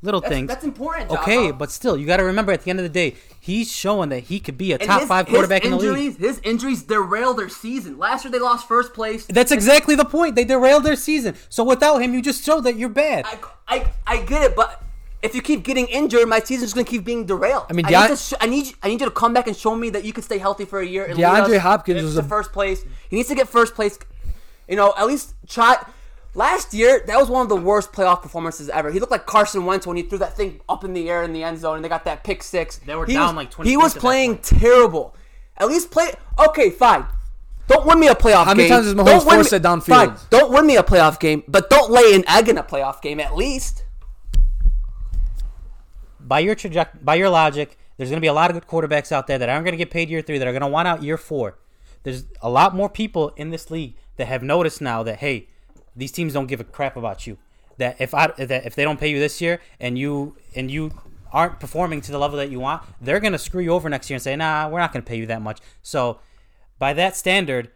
[SPEAKER 2] little
[SPEAKER 3] That's,
[SPEAKER 2] things.
[SPEAKER 3] that's important.
[SPEAKER 2] Okay, but still, you got to remember at the end of the day, he's showing that he could be a
[SPEAKER 3] And
[SPEAKER 2] top
[SPEAKER 3] his-
[SPEAKER 2] five quarterback in the league.
[SPEAKER 3] His injuries derailed their season. Last year they lost first place.
[SPEAKER 2] That's exactly the point. They derailed their season. So without him, you just show that you're bad.
[SPEAKER 3] I, I, I get it, but if you keep getting injured, my season's gonna keep being derailed. I
[SPEAKER 1] mean,
[SPEAKER 3] I need, to sh- I need, I need you to come back and show me that you can stay healthy for a year. And
[SPEAKER 1] DeAndre Hopkins
[SPEAKER 3] to
[SPEAKER 1] was a-
[SPEAKER 3] first place. He needs to get first place. You know, at least try. Last year, that was one of the worst playoff performances ever. He looked like Carson Wentz when he threw that thing up in the air in the end zone, and they got that pick six.
[SPEAKER 2] They were
[SPEAKER 3] he
[SPEAKER 2] down
[SPEAKER 3] was,
[SPEAKER 2] like 20
[SPEAKER 3] He was playing terrible. At least play. Okay, fine. Don't win me a playoff
[SPEAKER 1] How many
[SPEAKER 3] game.
[SPEAKER 1] times has Mahomes
[SPEAKER 3] Don't win
[SPEAKER 1] forced it downfield?
[SPEAKER 3] Fine. Don't win me a playoff game, but don't lay an egg in a playoff game at least.
[SPEAKER 2] By your traject- by your logic, there's going to be a lot of good quarterbacks out there that aren't going to get paid year three that are going to want out year four. There's a lot more people in this league that have noticed now that hey, these teams don't give a crap about you. That if I that if they don't pay you this year and you and you aren't performing to the level that you want, they're going to screw you over next year and say, nah, we're not going to pay you that much. So, by that standard,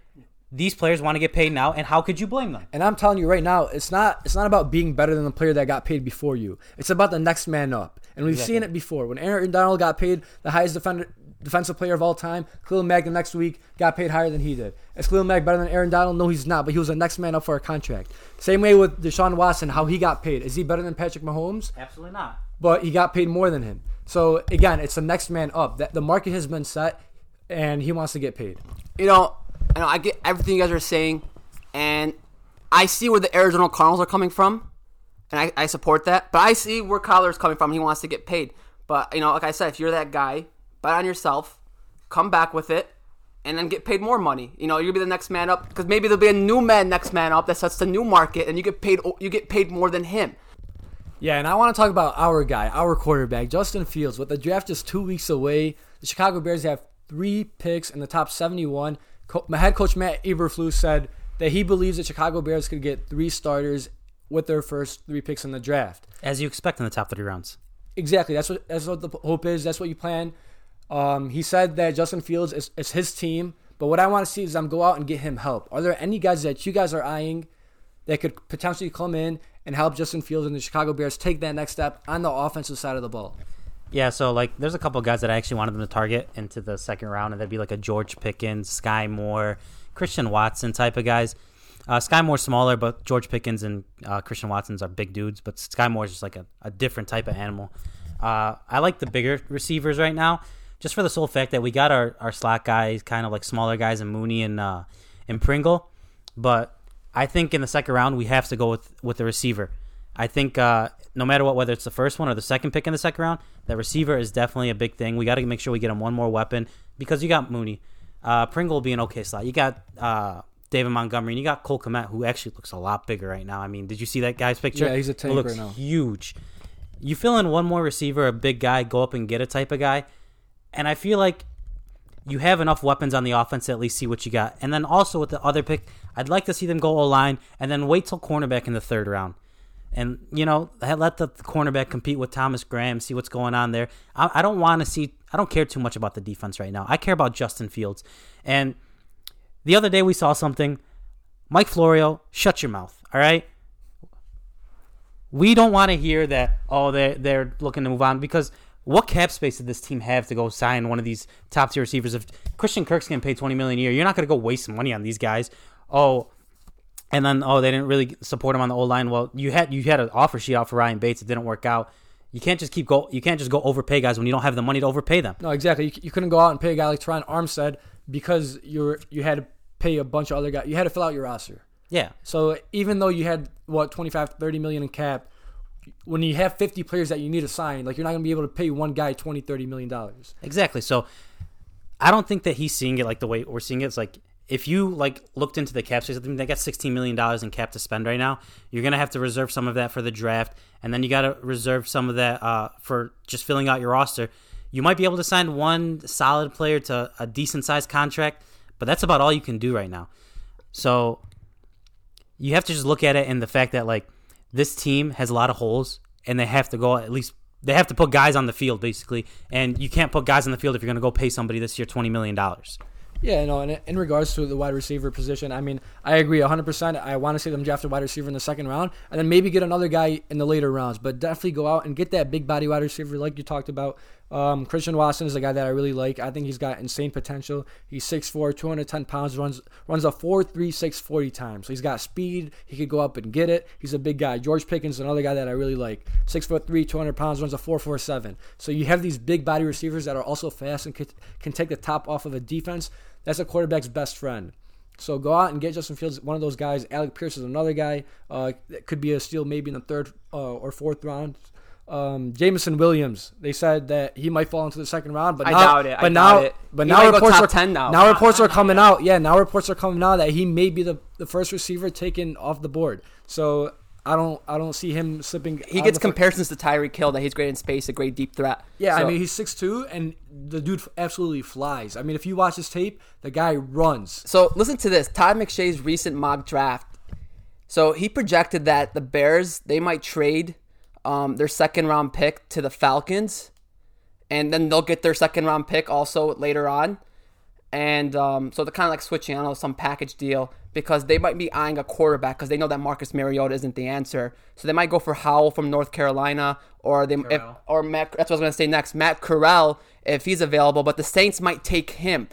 [SPEAKER 2] these players want to get paid now, and how could you blame them?
[SPEAKER 1] And I'm telling you right now, it's not it's not about being better than the player that got paid before you. It's about the next man up. And we've seen it before. When Aaron Donald got paid the highest defender defensive player of all time. Khalil Mack the next week got paid higher than he did. Is Khalil Mack better than Aaron Donald? No, he's not. But he was the next man up for a contract. Same way with Deshaun Watson, how he got paid. Is he better than Patrick Mahomes?
[SPEAKER 2] Absolutely not.
[SPEAKER 1] But he got paid more than him. So again, it's the next man up. That the market has been set, and he wants to get paid.
[SPEAKER 3] you know, I know I get everything you guys are saying, and I see where the Arizona Cardinals are coming from, and I, I support that. But I see where Kyler is coming from. He wants to get paid. But you know, like I said, if you're that guy, bet on yourself, come back with it, and then get paid more money. You know, you'll be the next man up because maybe there'll be a new man next man up that sets the new market, and you get paid. You get paid more than him.
[SPEAKER 1] Yeah, and I want to talk about our guy, our quarterback, Justin Fields. With the draft just two weeks away, the Chicago Bears have three picks in the top 71. Co- my head coach Matt Eberflus said that he believes the Chicago Bears could get three starters with their first three picks in the draft.
[SPEAKER 2] As you expect in the top three rounds.
[SPEAKER 1] Exactly. That's what that's what the hope is. That's what you plan. Um, he said that Justin Fields is, is his team, but what I want to see is them go out and get him help. Are there any guys that you guys are eyeing that could potentially come in and help Justin Fields and the Chicago Bears take that next step on the offensive side of the ball?
[SPEAKER 2] Yeah, so like there's a couple guys that I actually wanted them to target into the second round, and that'd be like a George Pickens, Skyy Moore, Christian Watson type of guys. Uh, Skyy Moore's smaller, but George Pickens and uh, Christian Watson's are big dudes. But Skyy Moore's just like a, a different type of animal. Uh, I like the bigger receivers right now, just for the sole fact that we got our, our slot guys, kind of like smaller guys, and Mooney and uh, and Pringle. But I think in the second round we have to go with with the receiver. I think uh, no matter what, whether it's the first one or the second pick in the second round, that receiver is definitely a big thing. We got to make sure we get him one more weapon because you got Mooney. Uh, Pringle will be an okay slot. You got uh, David Montgomery and you got Cole Kmet, who actually looks a lot bigger right now. I mean, did you see that guy's picture?
[SPEAKER 1] Yeah, he's a tank
[SPEAKER 2] looks
[SPEAKER 1] right now.
[SPEAKER 2] huge. You fill in one more receiver, a big guy, go up and get a type of guy, and I feel like you have enough weapons on the offense to at least see what you got. And then also with the other pick, I'd like to see them go O line and then wait till cornerback in the third round. And, you know, let the cornerback compete with Thomas Graham, see what's going on there. I, I don't want to see, I don't care too much about the defense right now. I care about Justin Fields. And the other day we saw something. Mike Florio, shut your mouth, all right? We don't want to hear that, oh, they're, they're looking to move on because what cap space did this team have to go sign one of these top tier receivers? If Christian Kirk's getting pay twenty million a year, you're not going to go waste money on these guys. Oh, and then oh, they didn't really support him on the old line. Well, you had you had an offer sheet out for Ryan Bates. It didn't work out. You can't just keep go. You can't just go overpay guys when you don't have the money to overpay them.
[SPEAKER 1] No, exactly. You, you couldn't go out and pay a guy like Terron Armstead because you're you had to pay a bunch of other guys. You had to fill out your roster.
[SPEAKER 2] Yeah,
[SPEAKER 1] So even though you had what 25 30 million in cap, when you have 50 players that you need to sign, like you're not going to be able to pay one guy 20 30 million dollars.
[SPEAKER 2] exactly. So I don't think that he's seeing it like the way we're seeing it. It's like if you like looked into the cap space, I think they got sixteen million dollars in cap to spend right now. You're gonna have to reserve some of that for the draft, and then you got to reserve some of that uh, for just filling out your roster. You might be able to sign one solid player to a decent sized contract, but that's about all you can do right now. So you have to just look at it and the fact that like this team has a lot of holes, and they have to go at least they have to put guys on the field basically, and you can't put guys on the field if you're going to go pay somebody this year twenty million dollars.
[SPEAKER 1] Yeah, no, and in regards to the wide receiver position, I mean, I agree 100%. I want to see them draft a wide receiver in the second round and then maybe get another guy in the later rounds, but definitely go out and get that big body wide receiver like you talked about. Um, Christian Watson is a guy that I really like. I think he's got insane potential. He's 6'4, 210 pounds, runs runs a 4.36 40 times. So he's got speed. He could go up and get it. He's a big guy. George Pickens is another guy that I really like. 6'3, 200 pounds, runs a 4.47. So you have these big body receivers that are also fast and can, can take the top off of a defense. That's a quarterback's best friend. So go out and get Justin Fields, one of those guys. Alec Pierce is another guy. Uh, that could be a steal maybe in the third uh, or fourth round. Um, Jameson Williams, they said that he might fall into the second round, but
[SPEAKER 3] I
[SPEAKER 1] now,
[SPEAKER 3] doubt it. I
[SPEAKER 1] But
[SPEAKER 3] doubt
[SPEAKER 1] now,
[SPEAKER 3] it.
[SPEAKER 1] but
[SPEAKER 3] He
[SPEAKER 1] now reports are
[SPEAKER 3] 10 now.
[SPEAKER 1] Now reports are coming out. Yeah, now reports are coming out that he may be the, the first receiver taken off the board. So I don't I don't see him slipping.
[SPEAKER 3] He gets
[SPEAKER 1] of the fir-
[SPEAKER 3] comparisons to Tyreek Hill that he's great in space, a great deep threat.
[SPEAKER 1] Yeah, I mean he's 6'2", and the dude absolutely flies. I mean if you watch his tape, the guy runs.
[SPEAKER 3] So listen to this. Todd McShay's recent mock draft. So he projected that the Bears they might trade um, their second round pick to the Falcons, and then they'll get their second round pick also later on. and um, so they're kind of like switching. I know some package deal because they might be eyeing a quarterback because they know that Marcus Mariota isn't the answer. So they might go for Howell from North Carolina, or they if, or Matt. That's what I was gonna say next. Matt Corral if he's available, but the Saints might take him.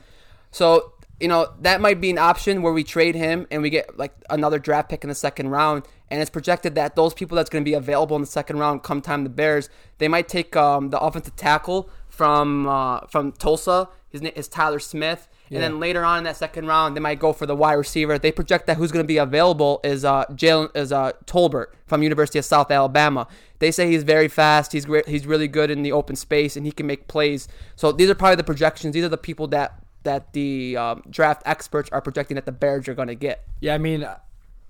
[SPEAKER 3] So you know that might be an option where we trade him and we get like another draft pick in the second round. And it's projected that those people that's going to be available in the second round come time the Bears, they might take um, the offensive tackle from uh, from Tulsa. His name is Tyler Smith. And then later on in that second round, they might go for the wide receiver. They project that who's going to be available is uh, Jalen is uh, Tolbert from University of South Alabama. They say he's very fast. He's great. He's really good in the open space, and he can make plays. So these are probably the projections. These are the people that that the um, draft experts are projecting that the Bears are going to get.
[SPEAKER 1] Yeah, I mean,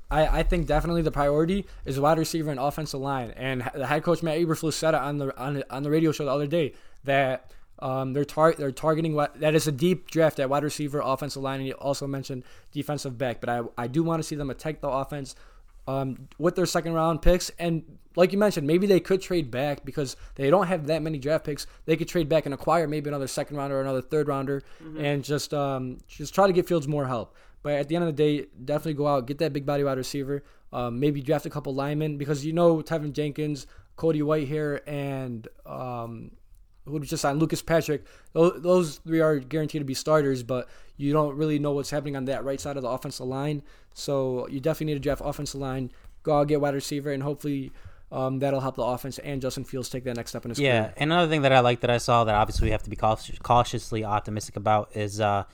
[SPEAKER 1] I, I think definitely the priority is wide receiver and offensive line. And the head coach Matt Eberflus said it on the on, on the radio show the other day that um, they're tar- they're targeting what that is a deep draft at wide receiver, offensive line, and he also mentioned defensive back. But I I do want to see them attack the offense um, with their second round picks and. Like you mentioned, maybe they could trade back because they don't have that many draft picks. They could trade back and acquire maybe another second rounder or another third rounder, and just um, just try to get Fields more help. But at the end of the day, definitely go out, get that big body wide receiver. Um, maybe draft a couple linemen because you know Teven Jenkins, Cody Whitehair, and um, who just signed Lucas Patrick. Those, those three are guaranteed to be starters, but you don't really know what's happening on that right side of the offensive line. So you definitely need to draft offensive line. Go out get wide receiver, and hopefully um, that'll help the offense and Justin Fields take that next step in his
[SPEAKER 2] Yeah,
[SPEAKER 1] career.
[SPEAKER 2] Yeah, another thing that I like that I saw that obviously we have to be cautious, cautiously optimistic about is uh,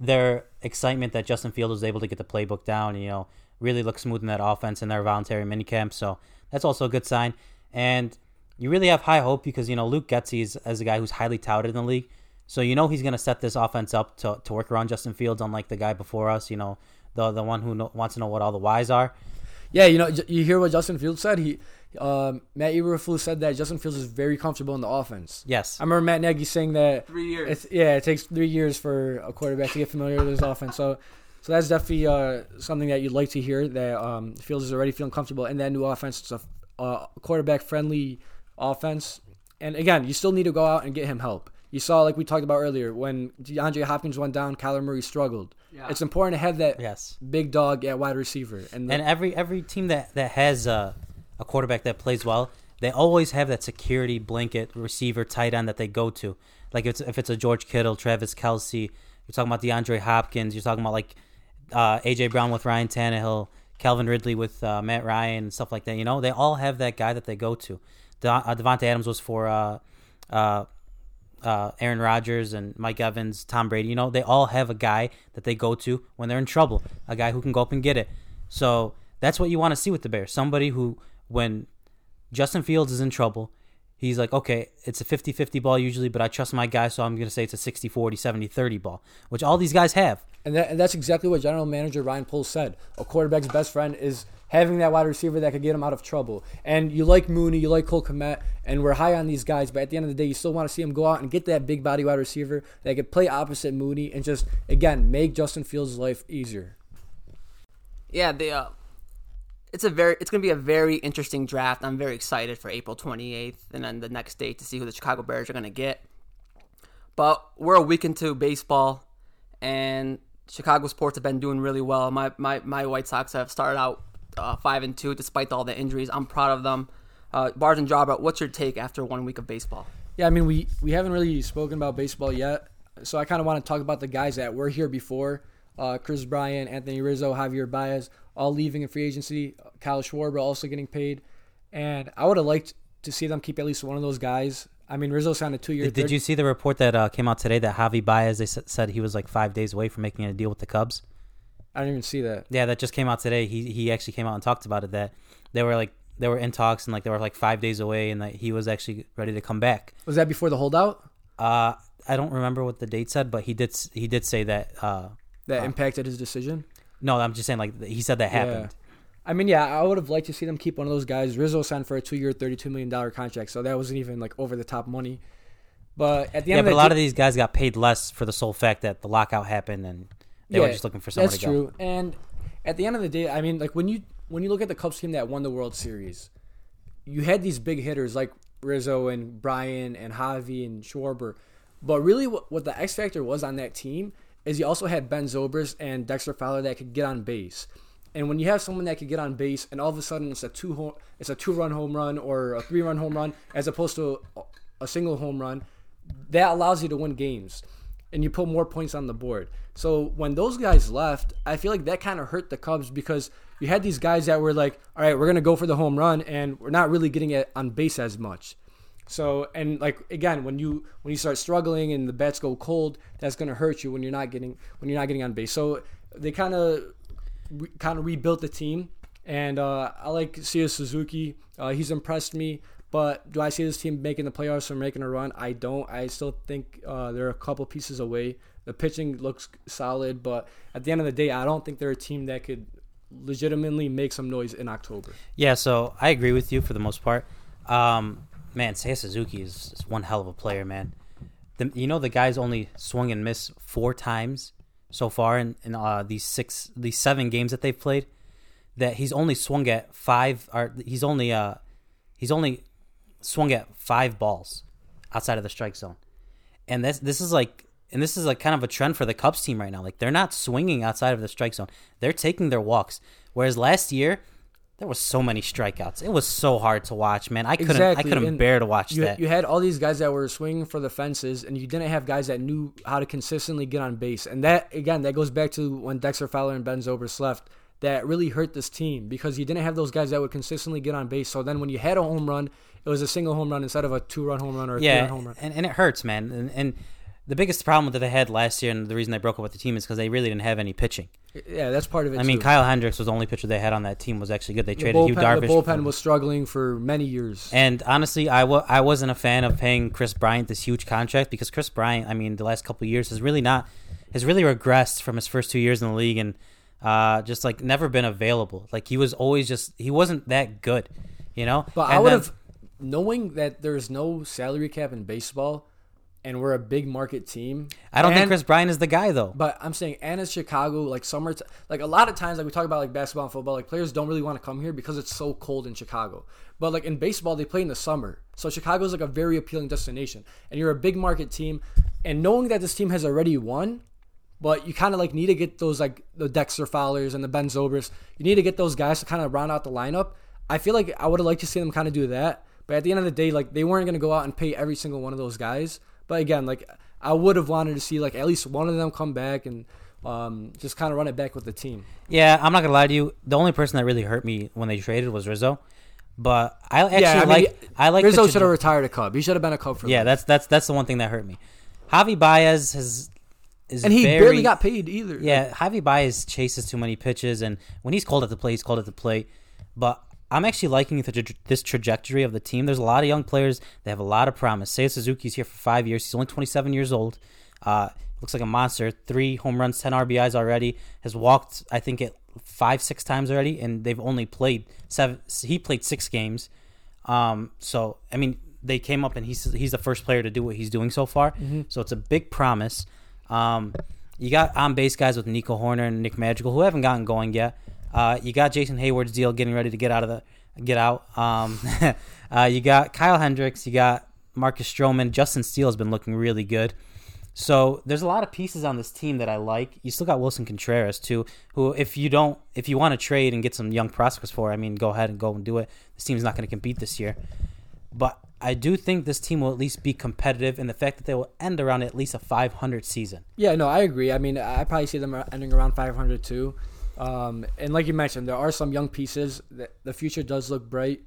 [SPEAKER 2] their excitement that Justin Fields was able to get the playbook down. You know, really look smooth in that offense in their voluntary minicamp. So that's also a good sign. And you really have high hope because you know Luke Getsy is as a guy who's highly touted in the league. So you know he's going to set this offense up to, to work around Justin Fields, unlike the guy before us. You know, the the one who know, wants to know what all the whys are.
[SPEAKER 1] Yeah, you know, you hear what Justin Fields said. He, um, Matt Eberflus said that Justin Fields is very comfortable in the offense.
[SPEAKER 2] Yes.
[SPEAKER 1] I remember Matt Nagy saying that
[SPEAKER 3] Three years.
[SPEAKER 1] It's, yeah, it takes three years for a quarterback to get familiar with his offense. So, so that's definitely uh, something that you'd like to hear. That um, Fields is already feeling comfortable in that new offense. It's a uh, quarterback friendly offense. And again, you still need to go out and get him help. You saw, like we talked about earlier, when DeAndre Hopkins went down, Kyler Murray struggled.
[SPEAKER 3] Yeah.
[SPEAKER 1] It's important to have that
[SPEAKER 2] Yes.
[SPEAKER 1] big dog at wide receiver. And, the-
[SPEAKER 2] And every every team that that has a, a quarterback that plays well, they always have that security blanket receiver tight end that they go to. Like if it's, if it's a George Kittle, Travis Kelce, you're talking about DeAndre Hopkins, you're talking about like uh, AJ Brown with Ryan Tannehill, Calvin Ridley with uh, Matt Ryan and stuff like that. You know, they all have that guy that they go to. De- uh, Davante Adams was for uh, uh, uh, Aaron Rodgers and Mike Evans, Tom Brady. You know, they all have a guy that they go to when they're in trouble, a guy who can go up and get it. So that's what you want to see with the Bears. Somebody who, when Justin Fields is in trouble, he's like, okay, it's a 50 50 ball usually, but I trust my guy, so I'm going to say it's a 60 40, 70 30 ball, which all these guys have.
[SPEAKER 1] And, that, and that's exactly what General Manager Ryan Poles said. A quarterback's best friend is having that wide receiver that could get him out of trouble. And you like Mooney, you like Cole Kmet, and we're high on these guys, but at the end of the day, you still want to see him go out and get that big body wide receiver that could play opposite Mooney and just, again, make Justin Fields' life easier.
[SPEAKER 3] yeah, the uh, it's a very it's going to be a very interesting draft. I'm very excited for April 28th and then the next day to see who the Chicago Bears are going to get. But we're a week into baseball, and Chicago sports have been doing really well. My my, my White Sox have started out uh, five and two despite all the injuries. I'm proud of them. Uh, Bars and Jawbert, what's your take after one week of baseball?
[SPEAKER 1] Yeah, I mean, we, we haven't really spoken about baseball yet, so I kind of want to talk about the guys that were here before. Uh, Kris Bryant, Anthony Rizzo, Javier Baez, all leaving in free agency. Kyle Schwarber also getting paid. And I would have liked to see them keep at least one of those guys. I mean, Rizzo signed a two-year.
[SPEAKER 2] Did, did you see the report that uh, came out today that Javi Baez, they s- said he was like five days away from making a deal with the Cubs?
[SPEAKER 1] I didn't even see that.
[SPEAKER 2] Yeah, that just came out today. He he actually came out and talked about it that they were like they were in talks and like they were like five days away and that he was actually ready to come back.
[SPEAKER 1] Was that before the holdout
[SPEAKER 2] Uh, I don't remember what the date said, but he did he did say that. Uh,
[SPEAKER 1] that impacted his decision?
[SPEAKER 2] no, I'm just saying like he said that happened.
[SPEAKER 1] I mean, yeah, I would have liked to see them keep one of those guys. Rizzo signed for a two-year, thirty-two million dollar contract, so that wasn't even like over-the-top money. But at the end
[SPEAKER 2] Yeah,
[SPEAKER 1] of
[SPEAKER 2] but a lot
[SPEAKER 1] day-
[SPEAKER 2] of these guys got paid less for the sole fact that the lockout happened and they were just looking for somewhere
[SPEAKER 1] That's
[SPEAKER 2] to go.
[SPEAKER 1] true. And at the end of the day, I mean, like when you when you look at the Cubs team that won the World Series, you had these big hitters like Rizzo and Brian and Javi and Schwarber. But really, what, what the X factor was on that team is you also had Ben Zobrist and Dexter Fowler that could get on base. And when you have someone that could get on base, and all of a sudden it's a two home, it's a two run home run or a three run home run, as opposed to a single home run, that allows you to win games, and you put more points on the board. So when those guys left, I feel like that kind of hurt the Cubs because you had these guys that were like, all right, we're gonna go for the home run, and we're not really getting it on base as much. So and like again, when you when you start struggling and the bats go cold, that's gonna hurt you when you're not getting when you're not getting on base. So they kind of re- kind of rebuilt the team, and uh, I like Seiya Suzuki. Uh, he's impressed me. But do I see this team making the playoffs or making a run? I don't. I still think uh, they're a couple pieces away. The pitching looks solid, but at the end of the day, I don't think they're a team that could legitimately make some noise in October.
[SPEAKER 2] Yeah, so I agree with you for the most part. Um, man, Seiya Suzuki is, is one hell of a player, man. The, you know the guy's only swung and missed four times so far in, in uh, these six, these seven games that they've played. That he's only swung at five, or he's only uh, he's only swung at five balls outside of the strike zone, and this this is like and this is like kind of a trend for the Cubs team right now. Like they're not swinging outside of the strike zone; they're taking their walks. Whereas last year, there was so many strikeouts. It was so hard to watch, man. I couldn't
[SPEAKER 1] Exactly,
[SPEAKER 2] I couldn't
[SPEAKER 1] and
[SPEAKER 2] bear to watch
[SPEAKER 1] You,
[SPEAKER 2] that.
[SPEAKER 1] you had all these guys that were swinging for the fences, and you didn't have guys that knew how to consistently get on base. And that again, that goes back to when Dexter Fowler and Ben Zobrist left. That really hurt this team because you didn't have those guys that would consistently get on base. So then, when you had a home run, it was a single home run instead of a two-run home run or a
[SPEAKER 2] yeah,
[SPEAKER 1] three-run home run.
[SPEAKER 2] and, and it hurts, man. And, and the biggest problem that they had last year, and the reason they broke up with the team, is because they really didn't have any pitching.
[SPEAKER 1] Yeah, that's part of it.
[SPEAKER 2] I mean,
[SPEAKER 1] too.
[SPEAKER 2] Kyle Hendricks was the only pitcher they had on that team was actually good. They
[SPEAKER 1] the
[SPEAKER 2] traded
[SPEAKER 1] Yu
[SPEAKER 2] Darvish.
[SPEAKER 1] the bullpen was struggling for many years.
[SPEAKER 2] And honestly, I w- I wasn't a fan of paying Kris Bryant this huge contract because Kris Bryant, I mean, the last couple of years has really not has really regressed from his first two years in the league and uh, just like never been available. Like he was always just he wasn't that good, you know.
[SPEAKER 1] But
[SPEAKER 2] And
[SPEAKER 1] I would have, knowing that there's no salary cap in baseball, and we're a big market team.
[SPEAKER 2] I don't think Kris Bryant is the guy though.
[SPEAKER 1] But I'm saying, and it's Chicago, like summer, t- like a lot of times, like we talk about like basketball and football, like players don't really want to come here because it's so cold in Chicago. But like in baseball, they play in the summer, so Chicago is like a very appealing destination, and you're a big market team, and knowing that this team has already won, but you kind of like need to get those like the Dexter Fowlers and the Ben Zobrist, you need to get those guys to kind of round out the lineup. I feel like I would have liked to see them kind of do that, but at the end of the day, like they weren't going to go out and pay every single one of those guys. But again, like I would have wanted to see like at least one of them come back and um, just kind of run it back with the team.
[SPEAKER 2] Yeah, I'm not gonna lie to you. The only person that really hurt me when they traded was Rizzo. But I actually
[SPEAKER 1] I mean,
[SPEAKER 2] like I like
[SPEAKER 1] Rizzo should have retired a Cub. He should have been a Cub for
[SPEAKER 2] Yeah,
[SPEAKER 1] life.
[SPEAKER 2] that's that's that's the one thing that hurt me. Javi Baez has is
[SPEAKER 1] and he
[SPEAKER 2] very,
[SPEAKER 1] barely got paid either.
[SPEAKER 2] Yeah, Javi Baez chases too many pitches, and when he's called at the plate, he's called at the plate. But I'm actually liking tra- this trajectory of the team. There's a lot of young players that have a lot of promise. Seiya Suzuki's here for five years. He's only 27 years old. Uh, looks like a monster. Three home runs, 10 RBIs already. Has walked, I think, it five, six times already, and they've only played seven. He played six games. Um, so I mean, they came up and he's he's the first player to do what he's doing so far. So it's a big promise. Um, you got on base guys with Nico Hoerner and Nick Madrigal who haven't gotten going yet. Uh, you got Jason Heyward's deal getting ready to get out of the get out. Um, uh, you got Kyle Hendricks. You got Marcus Stroman. Justin Steele has been looking really good. So there's a lot of pieces on this team that I like. You still got Willson Contreras too, who if you don't if you want to trade and get some young prospects for, I mean, go ahead and go and do it. This team's not going to compete this year. But I do think this team will at least be competitive in the fact that they will end around at least a 500 season.
[SPEAKER 1] Yeah, no, I agree. I mean, I probably see them ending around 500 too. Um, and like you mentioned, there are some young pieces. That the future does look bright.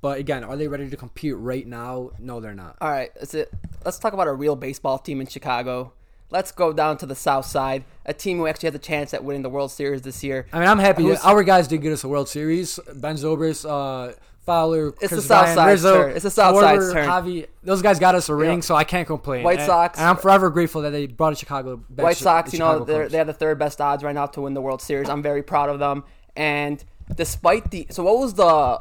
[SPEAKER 1] But again, are they ready to compete right now? No, they're not.
[SPEAKER 3] All right, that's it. Let's talk about a real baseball team in Chicago. Let's go down to the South Side, a team who actually has a chance at winning the World Series this year.
[SPEAKER 1] I mean, I'm happy. Our guys did get us a World Series. Ben Zobrist, uh, Fowler,
[SPEAKER 3] It's
[SPEAKER 1] Kris
[SPEAKER 3] the South
[SPEAKER 1] Bryant,
[SPEAKER 3] Side's
[SPEAKER 1] Rizzo,
[SPEAKER 3] turn. It's the South
[SPEAKER 1] Schwarber,
[SPEAKER 3] turn.
[SPEAKER 1] Javi. Those guys got us a ring,
[SPEAKER 3] Yeah.
[SPEAKER 1] so I can't complain.
[SPEAKER 3] White
[SPEAKER 1] And-
[SPEAKER 3] Sox-
[SPEAKER 1] and I'm forever grateful that they brought a Chicago back.
[SPEAKER 3] White Sox, you know, they're, they have the third best odds right now to win the World Series. I'm very proud of them. And despite the so, what was the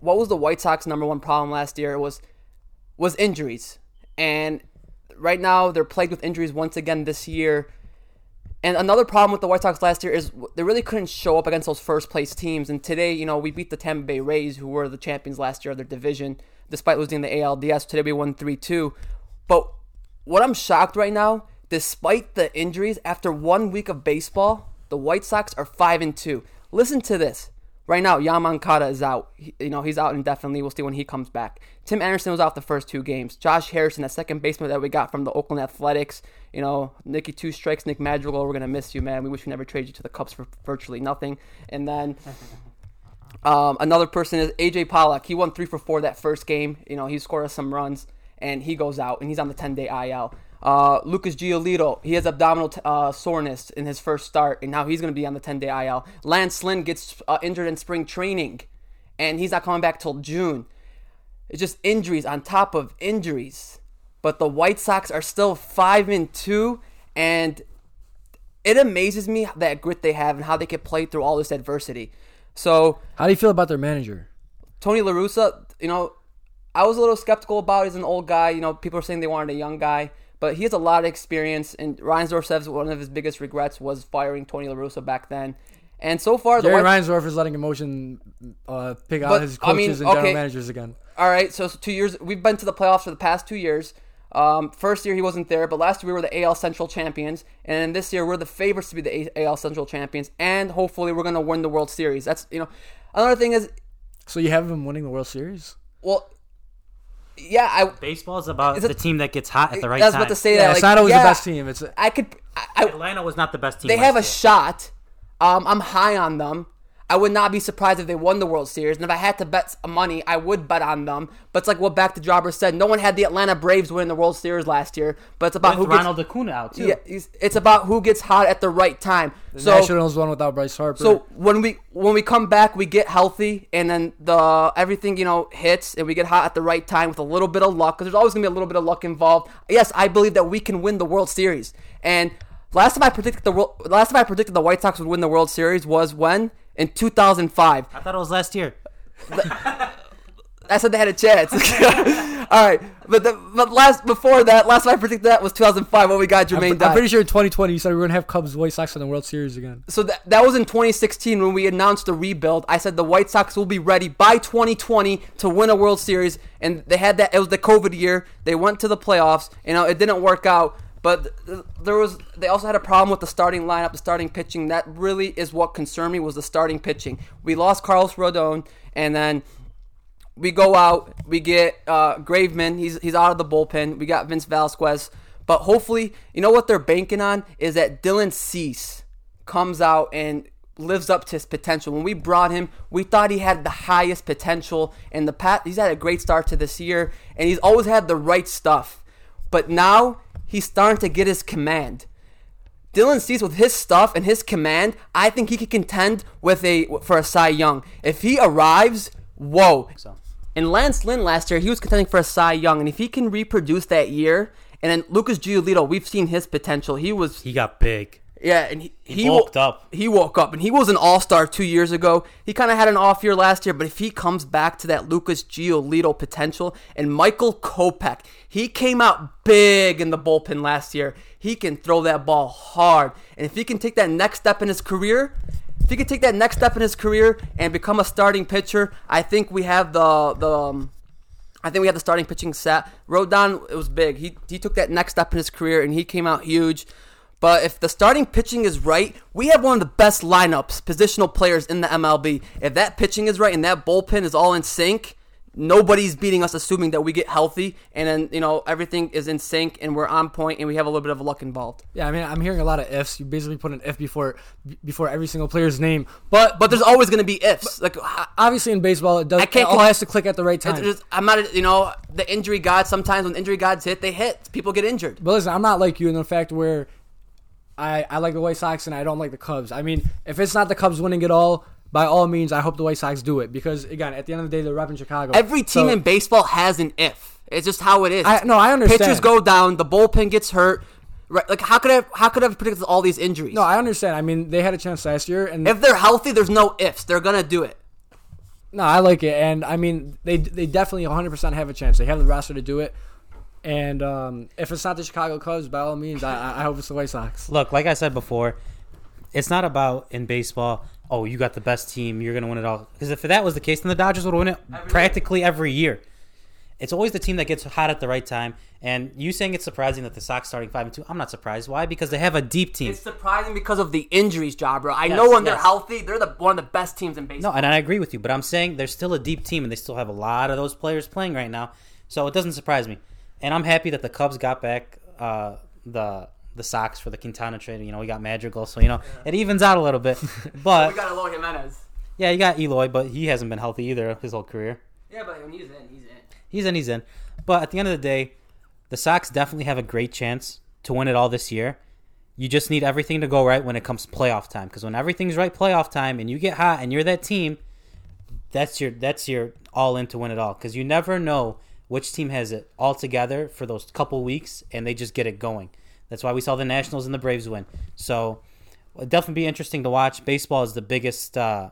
[SPEAKER 3] what was the White Sox number one problem last year? It was was injuries, and right now they're plagued with injuries once again this year. And another problem with the White Sox last year is they really couldn't show up against those first place teams. And today, you know, we beat the Tampa Bay Rays, who were the champions last year of their division, despite losing the ALDS. Today we won 3 2. But what I'm shocked right now, despite the injuries, after one week of baseball, the White Sox are five and two. Listen to this. Right now, Yoan Moncada is out. He- you know, he's out indefinitely. We'll see when he comes back. Tim Anderson was out the first two games. Josh Harrison, that second baseman that we got from the Oakland Athletics. You know, Nicky Two Strikes, Nick Madrigal, we're going to miss you, man. We wish we never traded you to the Cubs for virtually nothing. And then um, another person is AJ Pollock. He won three for four that first game. You know, he scored us some runs, and he goes out, and he's on the 10 day IL. Uh, Lucas Giolito, he has abdominal t- uh, soreness in his first start, and now he's going to be on the 10 day IL. Lance Lynn gets uh, injured in spring training, and he's not coming back till June. It's just injuries on top of injuries. But the White Sox are still five and two, and it amazes me that grit they have and how they can play through all this adversity. So
[SPEAKER 1] How do you feel about their manager?
[SPEAKER 3] Tony La Russa, you know, I was a little skeptical about. He's an old guy. You know, people are saying they wanted a young guy, but he has a lot of experience. And Reinsdorf says one of his biggest regrets was firing Tony La Russa back then. And so far, the
[SPEAKER 1] Jerry
[SPEAKER 3] White,
[SPEAKER 1] Reinsdorf is letting emotion uh, pick out
[SPEAKER 3] But,
[SPEAKER 1] his
[SPEAKER 3] I mean,
[SPEAKER 1] coaches and general
[SPEAKER 3] okay.
[SPEAKER 1] managers again.
[SPEAKER 3] all right. So, two years, we've been to the playoffs for the past two years. Um, first year he wasn't there, but last year we were the AL Central champions, and this year we're the favorites to be the AL Central champions, and hopefully we're gonna win the World Series. That's you know, another thing is,
[SPEAKER 1] So you have him winning the World Series?
[SPEAKER 3] well, yeah, I
[SPEAKER 2] Baseball is about
[SPEAKER 3] Is it-
[SPEAKER 2] the team that gets hot at the right time.
[SPEAKER 3] I was about to say
[SPEAKER 1] Yeah,
[SPEAKER 3] that.
[SPEAKER 1] it's not always
[SPEAKER 3] yeah,
[SPEAKER 1] the best team. It's
[SPEAKER 3] I could. I, I,
[SPEAKER 2] Atlanta was not the best team.
[SPEAKER 3] they
[SPEAKER 2] last
[SPEAKER 3] have a
[SPEAKER 2] year.
[SPEAKER 3] shot. Um, I'm high on them. I would not be surprised if they won the World Series. And if I had to bet some money, I would bet on them. But it's like what back to Jobber said. No one had the Atlanta Braves win the World Series last year. But it's about
[SPEAKER 2] with
[SPEAKER 3] who gets.
[SPEAKER 2] Ronald Acuna out too.
[SPEAKER 3] Yeah, it's it's about who gets hot at the right time.
[SPEAKER 1] the
[SPEAKER 3] so
[SPEAKER 1] Nationals won without Bryce Harper.
[SPEAKER 3] so when we when we come back, we get healthy, and then the everything you know hits, and we get hot at the right time with a little bit of luck. Because there's always gonna be a little bit of luck involved. Yes, I believe that we can win the World Series. And last time I predicted the last time I predicted the White Sox would win the World Series was when in 2005.
[SPEAKER 2] I thought it was last year.
[SPEAKER 3] I said they had a chance. All right, but the, but last before that, last time I predicted that was 2005 when we got
[SPEAKER 1] I'm,
[SPEAKER 3] Jermaine
[SPEAKER 1] I'm pretty sure in 2020 you said we were gonna have Cubs White Sox in the World Series again.
[SPEAKER 3] So that, that was in 2016 when we announced the rebuild. I said the White Sox will be ready by 2020 to win a World Series, and they had that. It was the COVID year. They went to the playoffs. You uh, know, it didn't work out. But there was. They also had a problem with the starting lineup, the starting pitching. That really is what concerned me was the starting pitching. We lost Carlos Rodon, and then we go out, we get uh, Graveman. He's he's out of the bullpen. We got Vince Velasquez, but hopefully, you know what they're banking on is that Dylan Cease comes out and lives up to his potential. When we brought him, we thought he had the highest potential, and the pat he's had a great start to this year, and he's always had the right stuff. But now he's starting to get his command. Dylan Cease with his stuff and his command, I think he could contend with a for a Cy Young. If he arrives, whoa.
[SPEAKER 2] So
[SPEAKER 3] And Lance Lynn last year, he was contending for a Cy Young, and if he can reproduce that year, and then Lucas Giolito, we've seen his potential. He was
[SPEAKER 2] he got big.
[SPEAKER 3] Yeah, and he, he,
[SPEAKER 2] bulked
[SPEAKER 3] wo-
[SPEAKER 2] up.
[SPEAKER 3] He woke up, and he was an All Star two years ago. He kind of had an off year last year, but if he comes back to that Lucas Giolito potential, and Michael Kopech, he came out big in the bullpen last year. He can throw that ball hard, and if he can take that next step in his career, if he can take that next step in his career and become a starting pitcher, I think we have the the. Um, I think we had the starting pitching set. Rodon, it was big. He he took that next step in his career and he came out huge. But if the starting pitching is right, we have one of the best lineups, positional players in the MLB. If that pitching is right and that bullpen is all in sync, nobody's beating us assuming that we get healthy and then, you know, everything is in sync and we're on point and we have a little bit of luck involved.
[SPEAKER 1] Yeah, I mean, I'm hearing a lot of ifs. You basically put an if before before every single player's name. But
[SPEAKER 3] But there's always going to be ifs. Like
[SPEAKER 1] obviously in baseball, it does.
[SPEAKER 3] I can't
[SPEAKER 1] it all has to click at the right time.
[SPEAKER 3] just- I'm not, you know, the injury gods. Sometimes when injury gods hit, they hit. People get injured.
[SPEAKER 1] But listen, I'm not like you in the fact where I I like the White Sox and I don't like the Cubs. I mean, if it's not the Cubs winning it all, by all means, I hope the White Sox do it because again, at the end of the day, they're repping Chicago.
[SPEAKER 3] Every team
[SPEAKER 1] So,
[SPEAKER 3] in baseball has an if. It's just how it is.
[SPEAKER 1] I no, I understand.
[SPEAKER 3] Pitchers go down, the bullpen gets hurt. Right? Like how could I how could I have predicted all these injuries?
[SPEAKER 1] No, I understand. I mean, they had a chance last year, and
[SPEAKER 3] if they're healthy, there's no ifs. They're gonna do it.
[SPEAKER 1] no, I like it, and I mean, they they definitely 100 percent have a chance. They have the roster to do it. And um, if it's not the Chicago Cubs, by all means, I, I- I hope it's the White Sox.
[SPEAKER 2] Look, like I said before, it's not about in baseball. Oh, you got the best team. You're gonna win it all. Because if that was the case, then the Dodgers would win it practically every year. It's always the team that gets hot at the right time. And you saying it's surprising that the Sox starting five and two? I'm not surprised. Why? Because they have a deep team.
[SPEAKER 3] It's surprising because of the injuries, Jabra. I
[SPEAKER 2] Yes,
[SPEAKER 3] know when they're healthy, they're the one of the best teams in baseball.
[SPEAKER 2] No, and I agree with you, but I'm saying there's still a deep team, and they still have a lot of those players playing right now. So it doesn't surprise me, and I'm happy that the Cubs got back uh, the the Sox for the Quintana trade. You know, we got Madrigal, so you know it evens out a little bit. But
[SPEAKER 3] we got Eloy Jimenez.
[SPEAKER 2] yeah, you got Eloy, but he hasn't been healthy either his whole career.
[SPEAKER 3] Yeah, but when he's in, he's in.
[SPEAKER 2] He's in, he's in. But at the end of the day, the Sox definitely have a great chance to win it all this year. You just need everything to go right when it comes to playoff time. Because when everything's right playoff time and you get hot and you're that team, that's your that's your all in to win it all. Because you never know which team has it all together for those couple weeks and they just get it going. That's why we saw the Nationals and the Braves win. So it'll definitely be interesting to watch. Baseball is the biggest uh,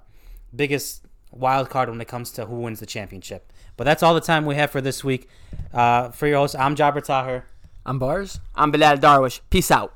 [SPEAKER 2] biggest wild card when it comes to who wins the championship. But that's all the time we have for this week. Uh, for your host, I'm Jabber Taher.
[SPEAKER 1] I'm Bars.
[SPEAKER 3] I'm Bilal Darwish. Peace out.